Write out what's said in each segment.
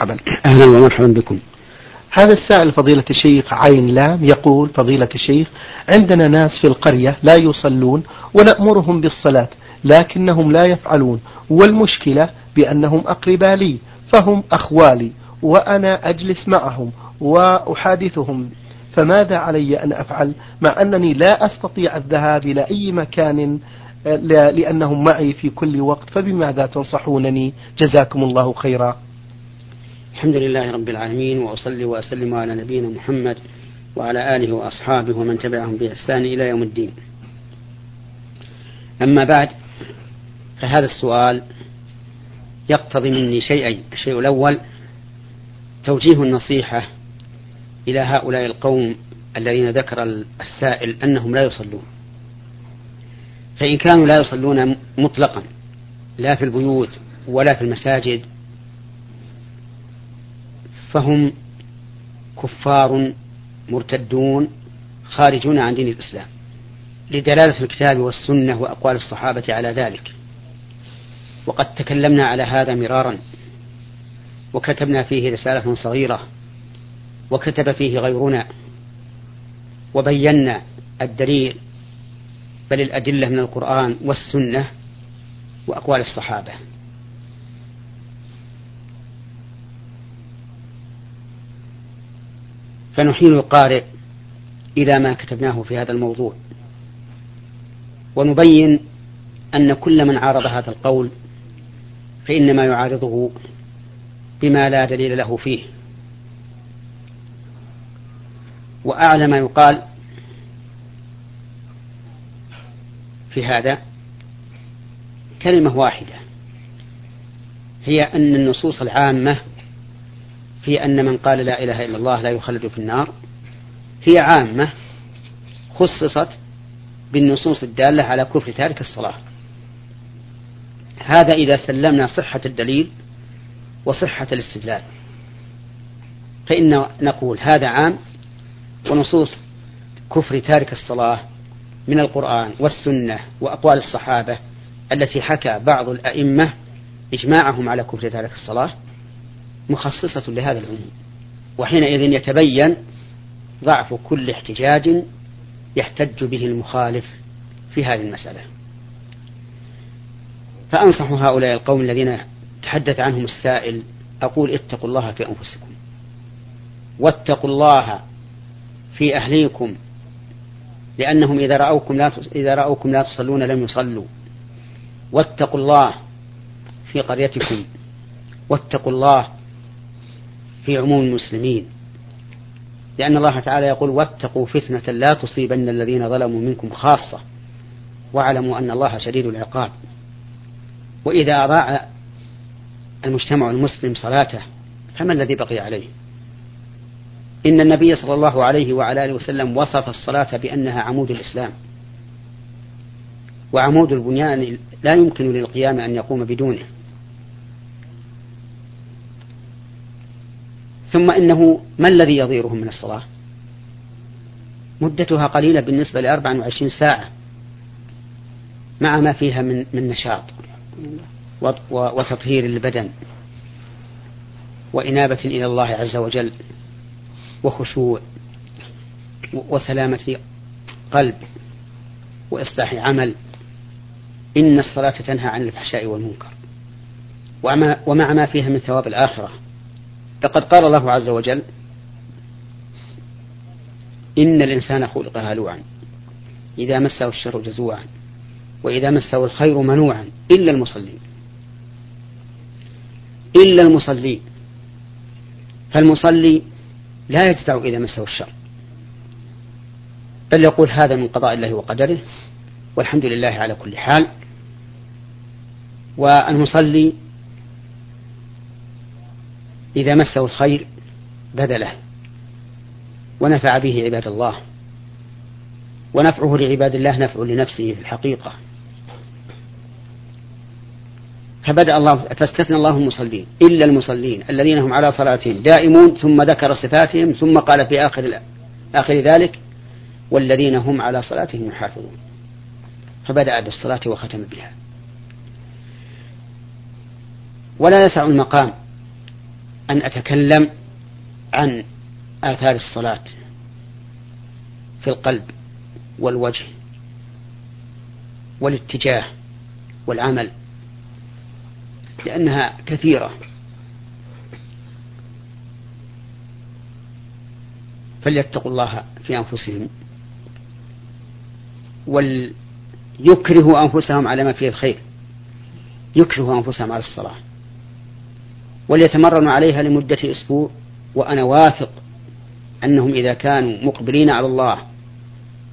مرحبا أهلا ومرحبا بكم. هذا السائل فضيلة الشيخ عين لام يقول فضيلة الشيخ عندنا ناس في القرية لا يصلون ونأمرهم بالصلاة لكنهم لا يفعلون والمشكلة بأنهم أقرباء لي فهم أخوالي وأنا أجلس معهم وأحادثهم. فماذا علي أن أفعل؟ مع أنني لا أستطيع الذهاب إلى أي مكان لأنهم معي في كل وقت فبماذا تنصحونني؟ جزاكم الله خيرا. الحمد لله رب العالمين وأصلي وأسلم على نبينا محمد وعلى آله وأصحابه ومن تبعهم بإحسان إلى يوم الدين. أما بعد فهذا السؤال يقتضي مني شيئين الشيء الأول توجيه النصيحة إلى هؤلاء القوم الذين ذكر السائل أنهم لا يصلون. فإن كانوا لا يصلون مطلقا لا في البيوت ولا في المساجد فهم كفار مرتدون خارجون عن دين الإسلام لدلالة الكتاب والسنة وأقوال الصحابة على ذلك. وقد تكلمنا على هذا مرارا وكتبنا فيه رسالة صغيرة وكتب فيه غيرنا وبينا الدليل بل الأدلة من القرآن والسنة وأقوال الصحابة. فنحيل القارئ إلى ما كتبناه في هذا الموضوع. ونبين أن كل من عارض هذا القول فإنما يعارضه بما لا دليل له فيه. وأعلى ما يقال في هذا كلمة واحدة هي أن النصوص العامة في أن من قال لا إله إلا الله لا يخلد في النار هي عامة خصصت بالنصوص الدالة على كفر تارك الصلاة. هذا إذا سلمنا صحة الدليل وصحة الاستدلال. فإن نقول هذا عام ونصوص كفر تارك الصلاة من القرآن والسنة وأقوال الصحابة التي حكى بعض الأئمة إجماعهم على كفر تارك الصلاة مخصصة لهذا العموم. وحينئذ يتبين ضعف كل احتجاج يحتج به المخالف في هذه المسألة. فأنصح هؤلاء القوم الذين تحدث عنهم السائل أقول اتقوا الله في أنفسكم. واتقوا الله في أهليكم لأنهم إذا رأوكم لا إذا رأوكم لا تصلون لم يصلوا. واتقوا الله في قريتكم. واتقوا الله في عموم المسلمين. لأن الله تعالى يقول واتقوا فتنة لا تصيبن الذين ظلموا منكم خاصة واعلموا أن الله شديد العقاب. وإذا أضاع المجتمع المسلم صلاته فما الذي بقي عليه؟ إن النبي صلى الله عليه وعلى آله وسلم وصف الصلاة بأنها عمود الإسلام. وعمود البنيان لا يمكن للقيام أن يقوم بدونه. ثم إنه ما الذي يضيرهم من الصلاة؟ مدتها قليلة بالنسبة لأربع وعشرين ساعة مع ما فيها من, من نشاط وتطهير البدن وإنابة إلى الله عز وجل وخشوع وسلامة قلب وإصلاح عمل إن الصلاة تنهى عن الفحشاء والمنكر. ومع ما فيها من ثواب الآخرة. لقد قال الله عز وجل إن الإنسان خلق هلوعا إذا مسه الشر جزوعا وإذا مسه الخير منوعا إلا المصلين. إلا المصلين. فالمصلي لا يجزع إذا مسه الشر. بل يقول هذا من قضاء الله وقدره والحمد لله على كل حال. والمصلي إذا مسه الخير بذله ونفع به عباد الله ونفعه لعباد الله نفع لنفسه في الحقيقة. فبدأ الله فاستثنى الله المصلين إلا المصلين الذين هم على صلاتهم دائمون ثم ذكر صفاتهم ثم قال في آخر آخر ذلك والذين هم على صلاتهم يحافظون. فبدأ بالصلاة وختم بها. ولا يسع المقام. أن أتكلم عن آثار الصلاة في القلب والوجه والاتجاه والعمل لأنها كثيرة. فليتقوا الله في أنفسهم وليكرهوا أنفسهم على ما فيه الخير. يكرهوا أنفسهم على الصلاة. وليتمرنوا عليها لمدة أسبوع وأنا واثق أنهم إذا كانوا مقبلين على الله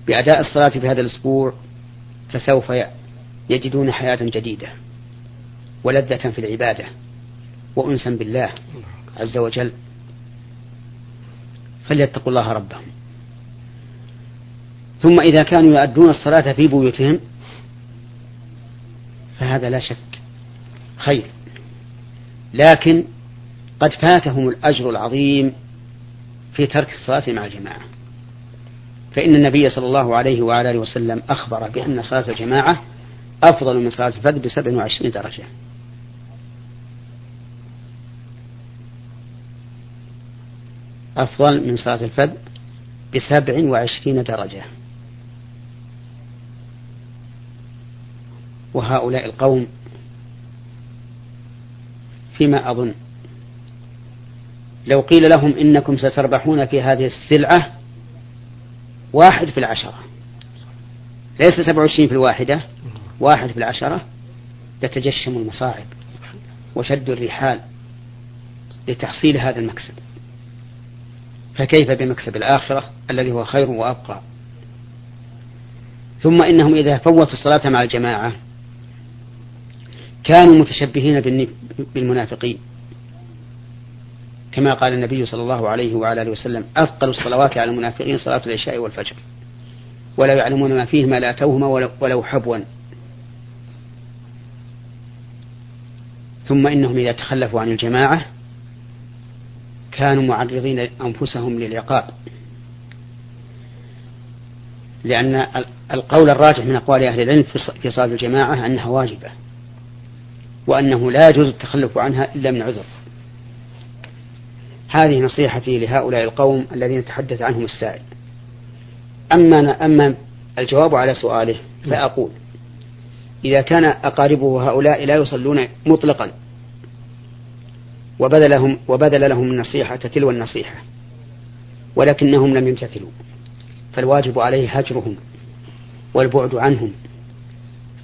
بأداء الصلاة في هذا الأسبوع فسوف يجدون حياة جديدة ولذة في العبادة وأنسا بالله عز وجل. فليتقوا الله ربهم. ثم إذا كانوا يؤدون الصلاة في بيوتهم فهذا لا شك خير. لكن قد فاتهم الأجر العظيم في ترك الصلاة مع الجماعة فإن النبي صلى الله عليه وعلى آله وسلم أخبر بأن صلاة الجماعة أفضل من صلاة الفرد بسبع وعشرين درجة. أفضل من صلاة الفرد بسبع وعشرين درجة. وهؤلاء القوم فيما أظن. لو قيل لهم إنكم ستربحون في هذه السلعة واحد في العشرة. ليس سبع وعشرين في الواحدة واحد في العشرة. تتجشم المصاعب وشد الرحال لتحصيل هذا المكسب. فكيف بمكسب الآخرة الذي هو خير وأبقى؟ ثم إنهم إذا فوتوا الصلاة مع الجماعة كانوا متشبهين بالمنافقين. كما قال النبي صلى الله عليه وعلى آله وسلم أثقل الصلوات على المنافقين صلاة العشاء والفجر. ولا يعلمون ما فيهما لا اتوهما ولو حبوا. ثم إنهم إذا تخلفوا عن الجماعة كانوا معرضين أنفسهم للعقاب. لأن القول الراجح من أقوال أهل العلم في صلاة الجماعة أنها واجبة. وأنه لا يجوز التخلف عنها إلا من عذر. هذه نصيحتي لهؤلاء القوم الذين تحدث عنهم السائل. أما أما الجواب على سؤاله فأقول إذا كان أقاربه هؤلاء لا يصلون مطلقا وبذل لهم وبذل لهم النصيحة تلو النصيحة ولكنهم لم يمتثلوا فالواجب عليه هجرهم والبعد عنهم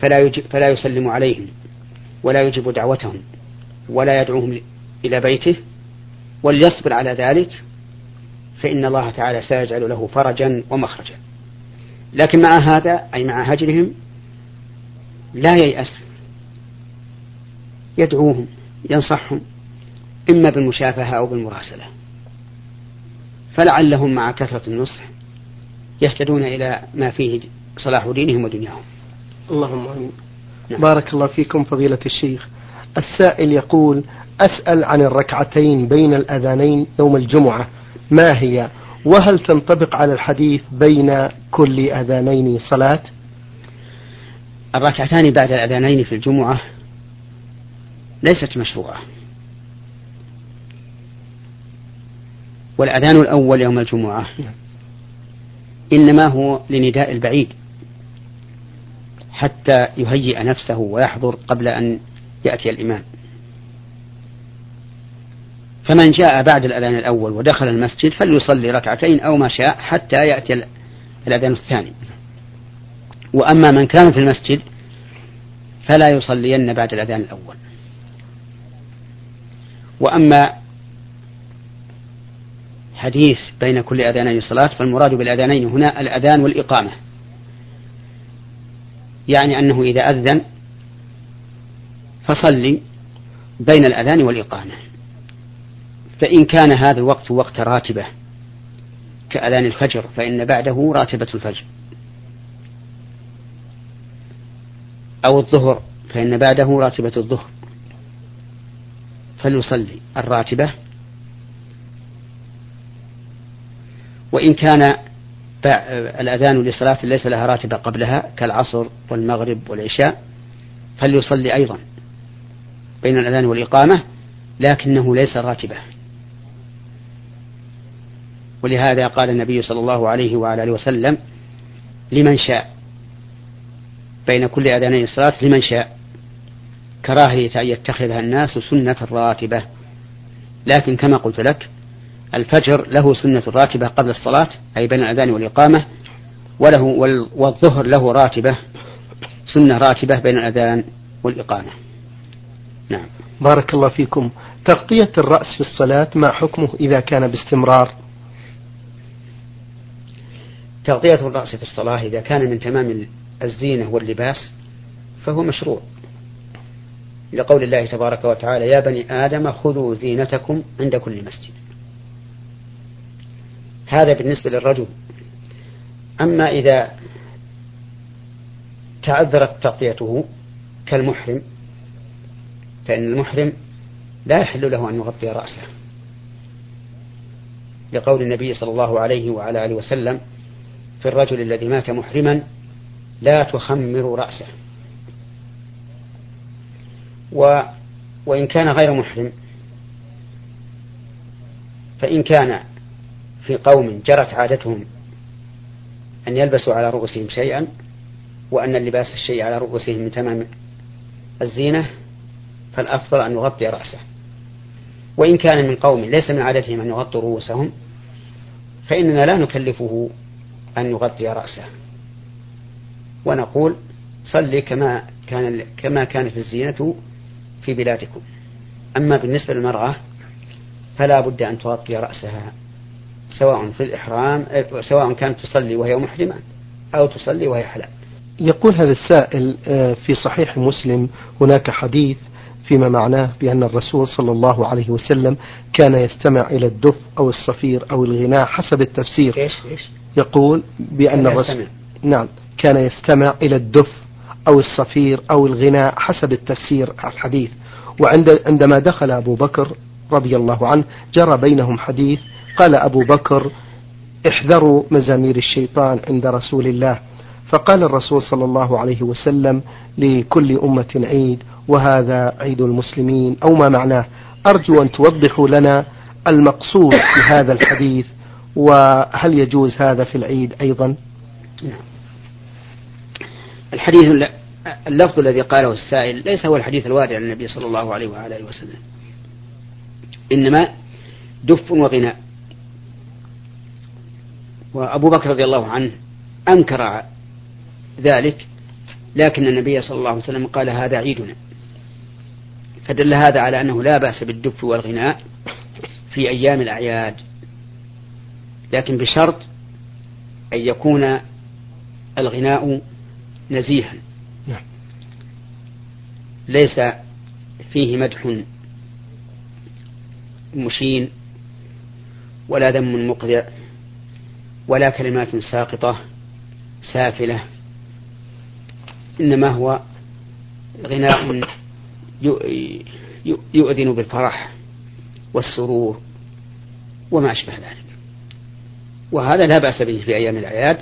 فلا فلا يسلم عليهم. ولا يجب دعوتهم ولا يدعوهم إلى بيته وليصبر على ذلك فإن الله تعالى سيجعل له فرجا ومخرجا. لكن مع هذا أي مع هجرهم لا ييأس. يدعوهم ينصحهم إما بالمشافهة أو بالمراسلة. فلعلهم مع كثرة النصح يهتدون إلى ما فيه صلاح دينهم ودنياهم. اللهم آمين. نعم. بارك الله فيكم فضيلة الشيخ. السائل يقول أسأل عن الركعتين بين الأذانين يوم الجمعة. ما هي؟ وهل تنطبق على الحديث بين كل أذانين صلاة؟ الركعتان بعد الأذانين في الجمعة ليست مشروعة. والأذان الأول يوم الجمعة نعم. إنما هو لنداء البعيد. حتى يهيئ نفسه ويحضر قبل أن يأتي الإمام. فمن جاء بعد الأذان الأول ودخل المسجد فليصلي ركعتين أو ما شاء حتى يأتي الأذان الثاني. وأما من كان في المسجد فلا يصلين بعد الأذان الأول. وأما حديث بين كل أذانين صلاة فالمراد بالأذانين هنا الأذان والإقامة. يعني أنه إذا أذن فصلي بين الأذان والإقامة. فإن كان هذا الوقت وقت راتبة كأذان الفجر فإن بعده راتبة الفجر. أو الظهر فإن بعده راتبة الظهر. فليصلي. الراتبة وإن كان الأذان لصلاة ليس لها راتبة قبلها كالعصر والمغرب والعشاء فليصلي أيضا بين الأذان والإقامة لكنه ليس راتبة. ولهذا قال النبي صلى الله عليه وعلى آله وسلم لمن شاء. بين كل أذاني الصلاة لمن شاء. كراهية أن يتخذها الناس سنة راتبة. لكن كما قلت لك الفجر له سنة راتبة قبل الصلاة أي بين الأذان والإقامة وله والظهر له راتبة سنة راتبة بين الأذان والإقامة. نعم. بارك الله فيكم. تغطية الرأس في الصلاة ما حكمه إذا كان باستمرار؟ تغطية الرأس في الصلاة إذا كان من تمام الزينة واللباس فهو مشروع. لقول الله تبارك وتعالى يا بني آدم خذوا زينتكم عند كل مسجد. هذا بالنسبة للرجل. أما إذا تعذرت تغطيته كالمحرم فإن المحرم لا يحل له أن يغطي رأسه. لقول النبي صلى الله عليه وعلى آله وسلم في الرجل الذي مات محرما لا تخمر رأسه. و وإن كان غير محرم فإن كان في قوم جرت عادتهم أن يلبسوا على رؤوسهم شيئا وأن اللباس الشيء على رؤوسهم من تمام الزينة فالأفضل أن يغطي رأسه. وإن كان من قوم ليس من عادتهم أن يغطوا رؤوسهم فإننا لا نكلفه أن يغطي رأسه. ونقول صلي كما كان كما كانت الزينة في بلادكم. أما بالنسبة للمرأة فلا بد أن تغطي رأسها. سواء في الإحرام سواء كانت تصلي وهي محرمة أو تصلي وهي حلال. يقول هذا السائل آه، في صحيح مسلم هناك حديث فيما معناه بأن الرسول صلى الله عليه وسلم كان يستمع إلى الدف أو الصفير أو الغناء حسب التفسير. إيش إيش؟ يقول بأن الرسول نعم كان يستمع إلى الدف أو الصفير أو الغناء حسب التفسير الحديث. وعند عندما دخل أبو بكر رضي الله عنه جرى بينهم حديث قال أبو بكر احذروا مزامير الشيطان عند رسول الله. فقال الرسول صلى الله عليه وسلم لكل أمة عيد وهذا عيد المسلمين أو ما معناه؟ أرجو أن توضحوا لنا المقصود في هذا الحديث وهل يجوز هذا في العيد أيضا. الحديث اللفظ الذي قاله السائل ليس هو الحديث الوارد عن النبي صلى الله عليه وآله وسلم. إنما دف وغناء. وأبو بكر رضي الله عنه أنكر ذلك لكن النبي صلى الله عليه وسلم قال هذا عيدنا. فدل هذا على أنه لا بأس بالدف والغناء في أيام الأعياد. لكن بشرط أن يكون الغناء نزيها. نعم. ليس فيه مدح مشين ولا ذم مقذع ولا كلمات ساقطة سافلة إنما هو غناء يؤذن بالفرح والسرور وما أشبه ذلك. وهذا لا بأس به في أيام الأعياد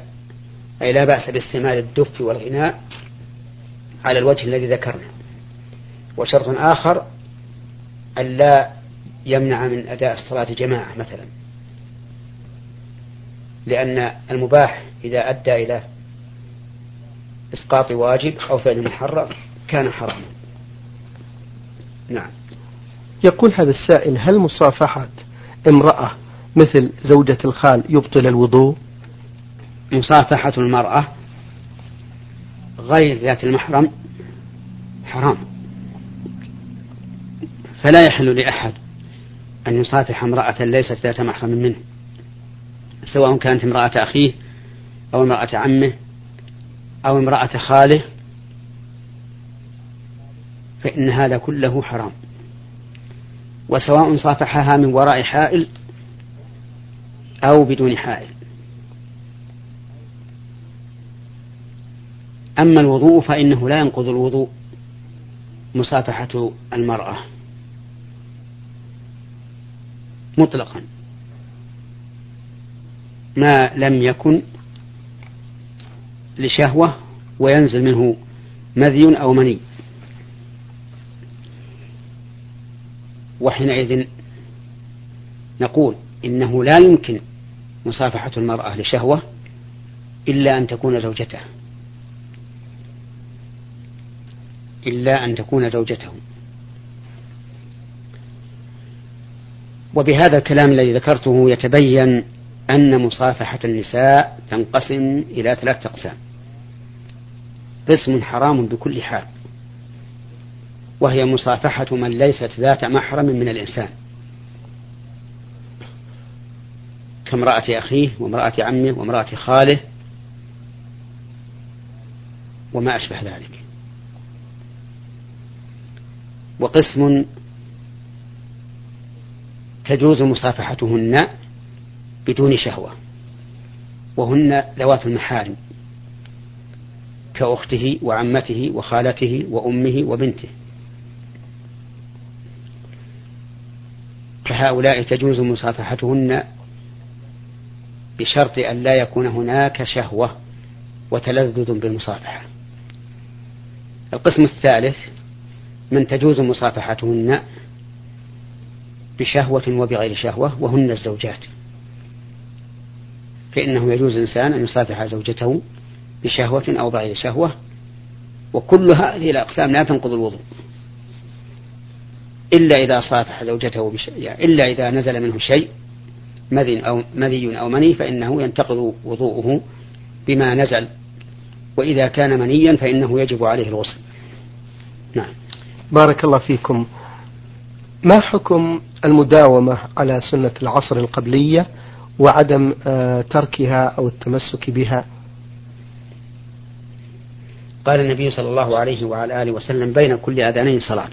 أي لا بأس باستعمال الدف والغناء على الوجه الذي ذكرنا. وشرط آخر ألا يمنع من أداء الصلاة جماعة مثلا. لأن المباح إذا أدى إلى إسقاط واجب أو فعل محرم كان حراما. نعم. يقول هذا السائل هل مصافحة امرأة مثل زوجة الخال يبطل الوضوء؟ مصافحة المرأة غير ذات المحرم حرام. فلا يحل لأحد أن يصافح امرأة ليست ذات محرم منه. سواء كانت امرأة أخيه أو امرأة عمه أو امرأة خاله فإن هذا كله حرام. وسواء صافحها من وراء حائل أو بدون حائل. أما الوضوء فإنه لا ينقض الوضوء مصافحة المرأة مطلقا. ما لم يكن لشهوة وينزل منه مذي أو مني. وحينئذ نقول إنه لا يمكن مصافحة المرأة لشهوة إلا أن تكون زوجته. إلا أن تكون زوجته. وبهذا الكلام الذي ذكرته يتبين أن مصافحة النساء تنقسم إلى ثلاثة أقسام. قسم حرام بكل حال وهي مصافحة من ليست ذات محرم من الإنسان. كامرأة أخيه وامرأة عمه وامرأة خاله وما أشبه ذلك. وقسم تجوز مصافحتهن بدون شهوة. وهن ذوات المحارم كأخته وعمته وخالته وأمه وبنته. فهؤلاء تجوز مصافحتهن بشرط أن لا يكون هناك شهوة وتلذذ بالمصافحة. القسم الثالث من تجوز مصافحتهن بشهوة وبغير شهوة وهن الزوجات. فإنه يجوز الإنسان أن يصافح زوجته بشهوة أو بغير شهوة وكل هذه الأقسام لا تنقض الوضوء. إلا إذا صافح زوجته بش... يعني إلا إذا نزل منه شيء مذي أو مذي أو مني فإنه ينتقض وضوءه بما نزل. وإذا كان منيا فإنه يجب عليه الغسل. نعم. بارك الله فيكم. ما حكم المداومة على سنة العصر القبلية وعدم آه، تركها أو التمسك بها. قال النبي صلى الله عليه وعلى آله وسلم بين كل أذانين صلاة.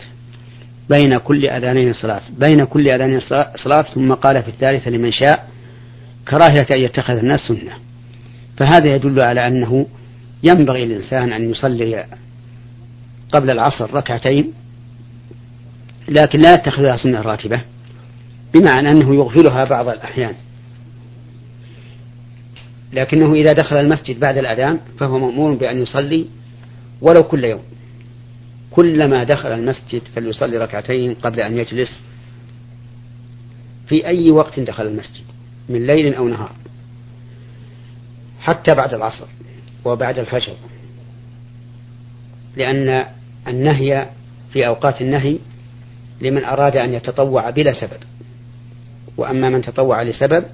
بين كل أذانين صلاة. بين كل أذانين صلاة ثم قال في الثالثة لمن شاء كراهية أن يتخذ الناس سنة. فهذا يدل على أنه ينبغي للإنسان أن يصلي قبل العصر ركعتين لكن لا يتخذها سنة راتبة بمعنى أنه يغفلها بعض الأحيان. لكنه إذا دخل المسجد بعد الأذان فهو مأمور بأن يصلي ولو كل يوم. كلما دخل المسجد فليصلي ركعتين قبل أن يجلس في أي وقت دخل المسجد من ليل أو نهار حتى بعد العصر وبعد الفجر. لأن النهي في أوقات النهي لمن أراد أن يتطوع بلا سبب. وأما من تطوع لسبب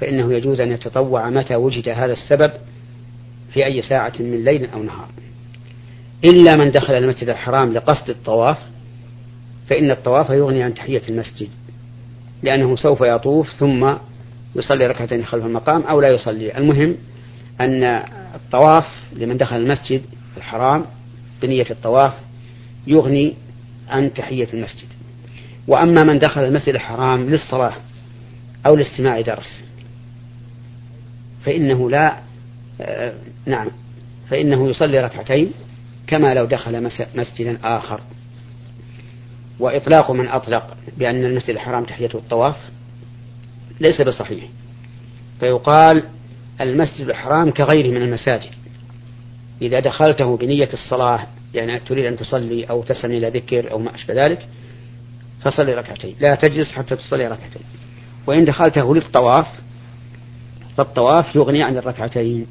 فإنه يجوز أن يتطوع متى وجد هذا السبب في أي ساعة من ليل أو نهار. إلا من دخل المسجد الحرام لقصد الطواف فإن الطواف يغني عن تحية المسجد لأنه سوف يطوف ثم يصلي ركعتين خلف المقام أو لا يصلي. المهم أن الطواف لمن دخل المسجد الحرام بنية الطواف يغني عن تحية المسجد. وأما من دخل المسجد الحرام للصلاة أو لاستماع درس فإنه لا آه نعم فإنه يصلي ركعتين كما لو دخل مسجدا آخر. وإطلاق من أطلق بأن المسجد الحرام تحيته الطواف ليس بصحيح. فيقال المسجد الحرام كغيره من المساجد. إذا دخلته بنية الصلاة يعني تريد أن تصلي أو تسمي إلى ذكر أو ما أشبه ذلك فصلي ركعتين. لا تجلس حتى تصلي ركعتين. وإن دخلته للطواف فالطواف يغني عن الركعتين.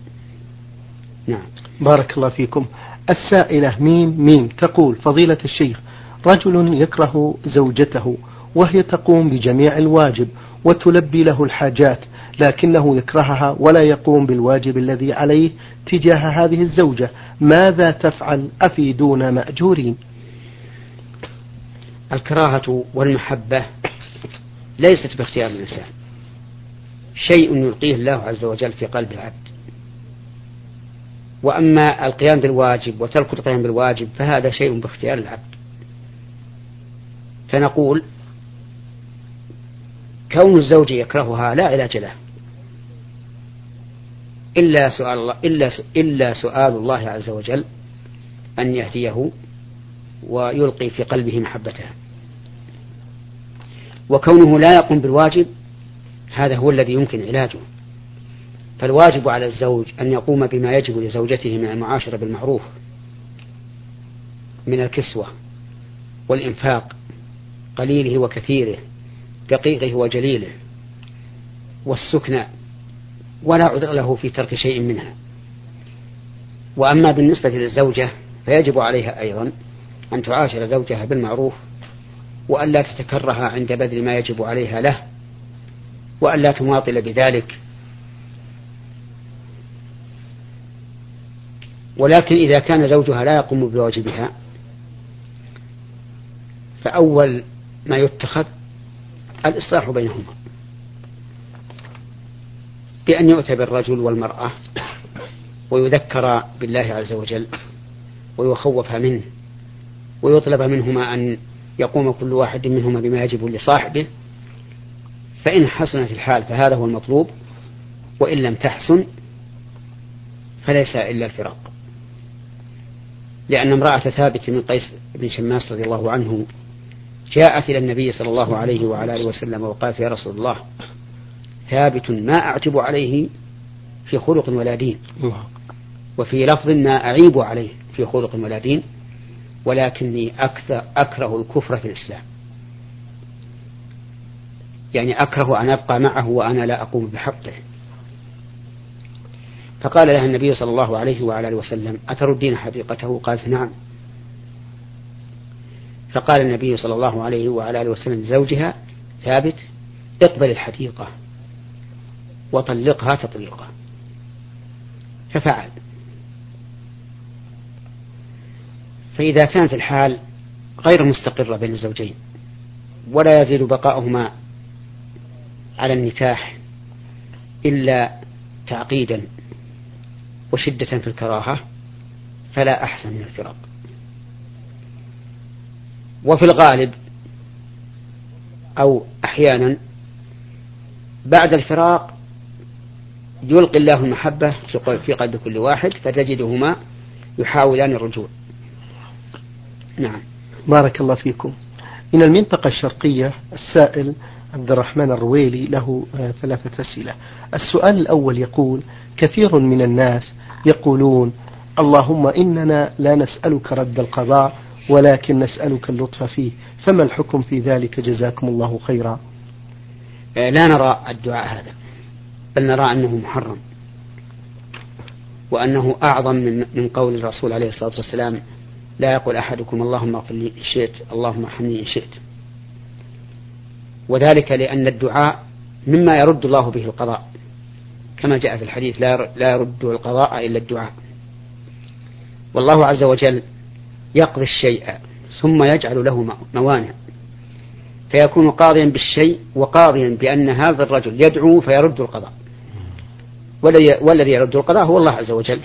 نعم. بارك الله فيكم. السائلة ميم ميم تقول فضيلة الشيخ رجل يكره زوجته وهي تقوم بجميع الواجب وتلبي له الحاجات لكنه يكرهها ولا يقوم بالواجب الذي عليه تجاه هذه الزوجة. ماذا تفعل؟ أفيدون مأجورين. الكراهة والمحبة ليست باختيار الإنسان. شيء يلقيه الله عز وجل في قلب العبد. وأما القيام بالواجب وترك القيام بالواجب فهذا شيء باختيار العبد. فنقول كون الزوج يكرهها لا علاج له. إلا سؤال الله إلا إلا سؤال الله عز وجل أن يهديه ويلقي في قلبه محبتها وكونه لا يقوم بالواجب هذا هو الذي يمكن علاجه. فالواجب على الزوج أن يقوم بما يجب لزوجته من المعاشرة بالمعروف من الكسوة والإنفاق قليله وكثيره دقيقه وجليله والسكنى ولا عذر له في ترك شيء منها. وأما بالنسبة للزوجة فيجب عليها أيضا أن تعاشر زوجها بالمعروف وأن لا تتكره عند بذل ما يجب عليها له وأن لا تماطل بذلك. ولكن إذا كان زوجها لا يقوم بواجبها فأول ما يتخذ الإصلاح بينهما. بأن يؤتى بالرجل والمرأة ويذكر بالله عز وجل ويخوف منه ويطلب منهما أن يقوم كل واحد منهما بما يجب لصاحبه فإن حسنت الحال فهذا هو المطلوب وإن لم تحسن فليس إلا الفراق. لأن امرأة ثابت من قيس بن شماس رضي الله عنه جاءت إلى النبي صلى الله عليه وعلى آله وسلم وقالت يا رسول الله ثابت ما أعتب عليه في خلق ولا دين وفي لفظ ما أعيب عليه في خلق ولا دين ولكني أكثر أكره الكفر في الإسلام. يعني أكره أن أبقى معه وأنا لا أقوم بحقه. فقال لها النبي صلى الله عليه وعلى آله وسلم أتردين حقيقته؟ قالت نعم. فقال النبي صلى الله عليه وعلى آله وسلم لزوجها ثابت اقبل الحديقة وطلقها تطليقا. ففعل. فإذا كانت الحال غير مستقرة بين الزوجين ولا يزيد بقاؤهما على النكاح إلا تعقيدا وشدة في الكراهة فلا أحسن من الفراق. وفي الغالب أو أحيانا بعد الفراق يلقي الله المحبة في قلب كل واحد فتجدهما يحاولان الرجوع. نعم. بارك الله فيكم. من المنطقة الشرقية السائل عبد الرحمن الرويلي له آه، ثلاثة أسئلة. السؤال الأول يقول كثير من الناس يقولون اللهم إننا لا نسألك رد القضاء ولكن نسألك اللطف فيه. فما الحكم في ذلك؟ جزاكم الله خيرا. آه، لا نرى الدعاء هذا بل نرى أنه محرم وأنه أعظم من, من قول الرسول عليه الصلاة والسلام لا يقول أحدكم اللهم اغفر لي إن شئت اللهم ارحمني إن شئت. وذلك لأن الدعاء مما يرد الله به القضاء. كما جاء في الحديث لا يرد القضاء إلا الدعاء. والله عز وجل يقضي الشيء ثم يجعل له موانع. فيكون قاضيا بالشيء وقاضيا بأن هذا الرجل يدعو فيرد القضاء. والذي يرد القضاء هو الله عز وجل.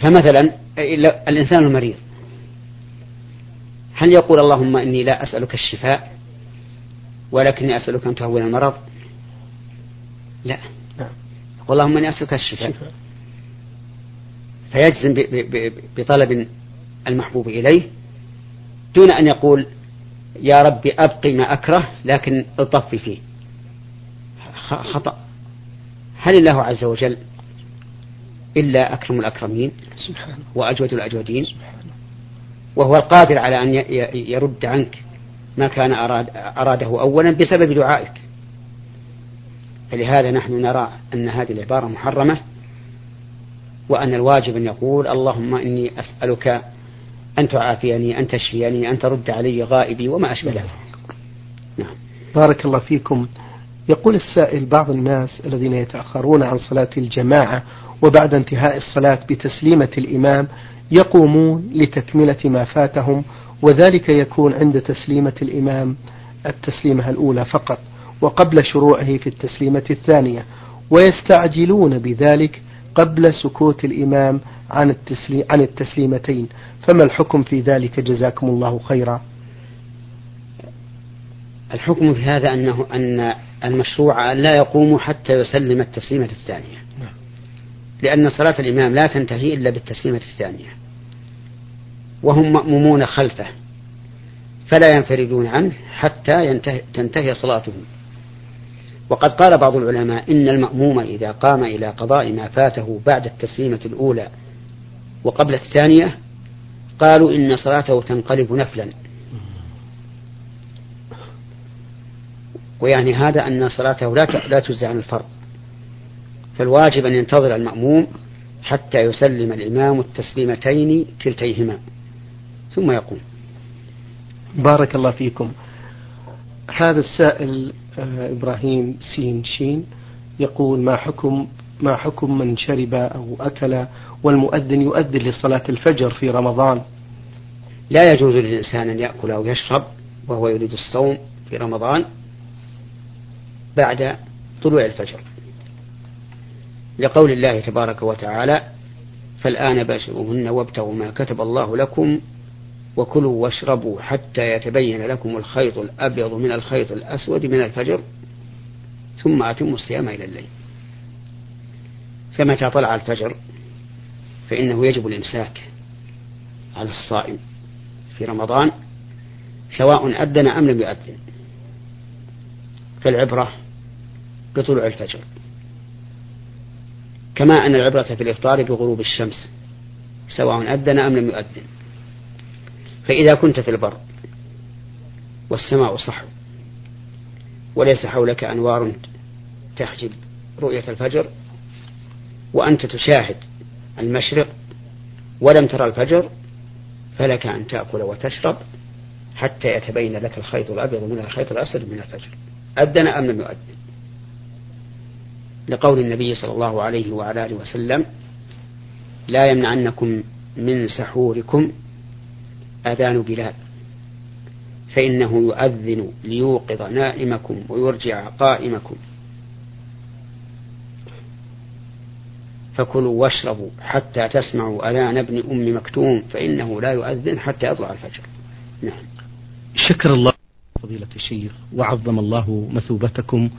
فمثلا الإنسان المريض. هل يقول اللهم إني لا أسألك الشفاء؟ ولكني أسألك أن تهون المرض؟ لا. نعم. اللهم إني أسألك الشفاء. فيجزم بطلب المحبوب إليه دون أن يقول يا ربي أبقي ما أكره لكن الطفي فيه. خطأ. هل الله عز وجل إلا أكرم الأكرمين وأجود الأجودين؟ وهو القادر على أن يرد عنك ما كان أراد أراده أولا بسبب دعائك. فلهذا نحن نرى أن هذه العبارة محرمة وأن الواجب أن يقول اللهم إني أسألك أن تعافيني أن تشفيني أن ترد علي غائبي وما أشبه ذلك. نعم. بارك الله فيكم. يقول السائل بعض الناس الذين يتأخرون عن صلاة الجماعة وبعد انتهاء الصلاة بتسليمة الإمام يقومون لتكملة ما فاتهم وذلك يكون عند تسليمة الإمام التسليمة الأولى فقط وقبل شروعه في التسليمة الثانية ويستعجلون بذلك قبل سكوت الإمام عن, التسليم عن التسليمتين. فما الحكم في ذلك؟ جزاكم الله خيرا. الحكم في هذا أنه أن المشروع لا يقوم حتى يسلم التسليمة الثانية. نعم. لأن صلاة الإمام لا تنتهي إلا بالتسليمة الثانية. وهم مأمومون خلفه فلا ينفردون عنه حتى ينتهي تنتهي صلاته. وقد قال بعض العلماء إن المأموم إذا قام إلى قضاء ما فاته بعد التسليمة الأولى وقبل الثانية قالوا إن صلاته تنقلب نفلا. ويعني هذا أن صلاته لا لا تجزي عن الفرض. فالواجب أن ينتظر المأموم حتى يسلم الإمام التسليمتين كلتيهما. ثم يقوم بارك الله فيكم. هذا السائل آه، إبراهيم سين شين يقول ما حكم ما حكم من شرب أو أكل والمؤذن يؤذن لصلاة الفجر في رمضان؟ لا يجوز للإنسان أن يأكل أو يشرب وهو يريد الصوم في رمضان بعد طلوع الفجر. لقول الله تبارك وتعالى فالآن باشروهن وابتغوا ما كتب الله لكم وكلوا واشربوا حتى يتبين لكم الخيط الأبيض من الخيط الأسود من الفجر ثم أتموا الصيام إلى الليل. فمتى طلع الفجر؟ فإنه يجب الإمساك على الصائم في رمضان سواء أذن أم لم يؤذن. فالعبرة بطلوع الفجر. كما أن العبرة في الإفطار بغروب الشمس سواء أذن أم لم يؤذن. فإذا كنت في البر والسماء صحو وليس حولك أنوار تحجب رؤية الفجر وأنت تشاهد المشرق ولم ترى الفجر فلك أن تأكل وتشرب حتى يتبين لك الخيط الأبيض من الخيط الأسود من الفجر. أذن أم لم يؤذن؟ لقول النبي صلى الله عليه وعلى آله وسلم لا يمنعنكم من سحوركم أذان بلال. فإنه يؤذن ليوقظ نائمكم ويرجع قائمكم. فكلوا واشربوا حتى تسمعوا أذان ابن أم مكتوم فإنه لا يؤذن حتى يطلع الفجر. نعم. شكر الله فضيلة الشيخ وعظم الله مثوبتكم.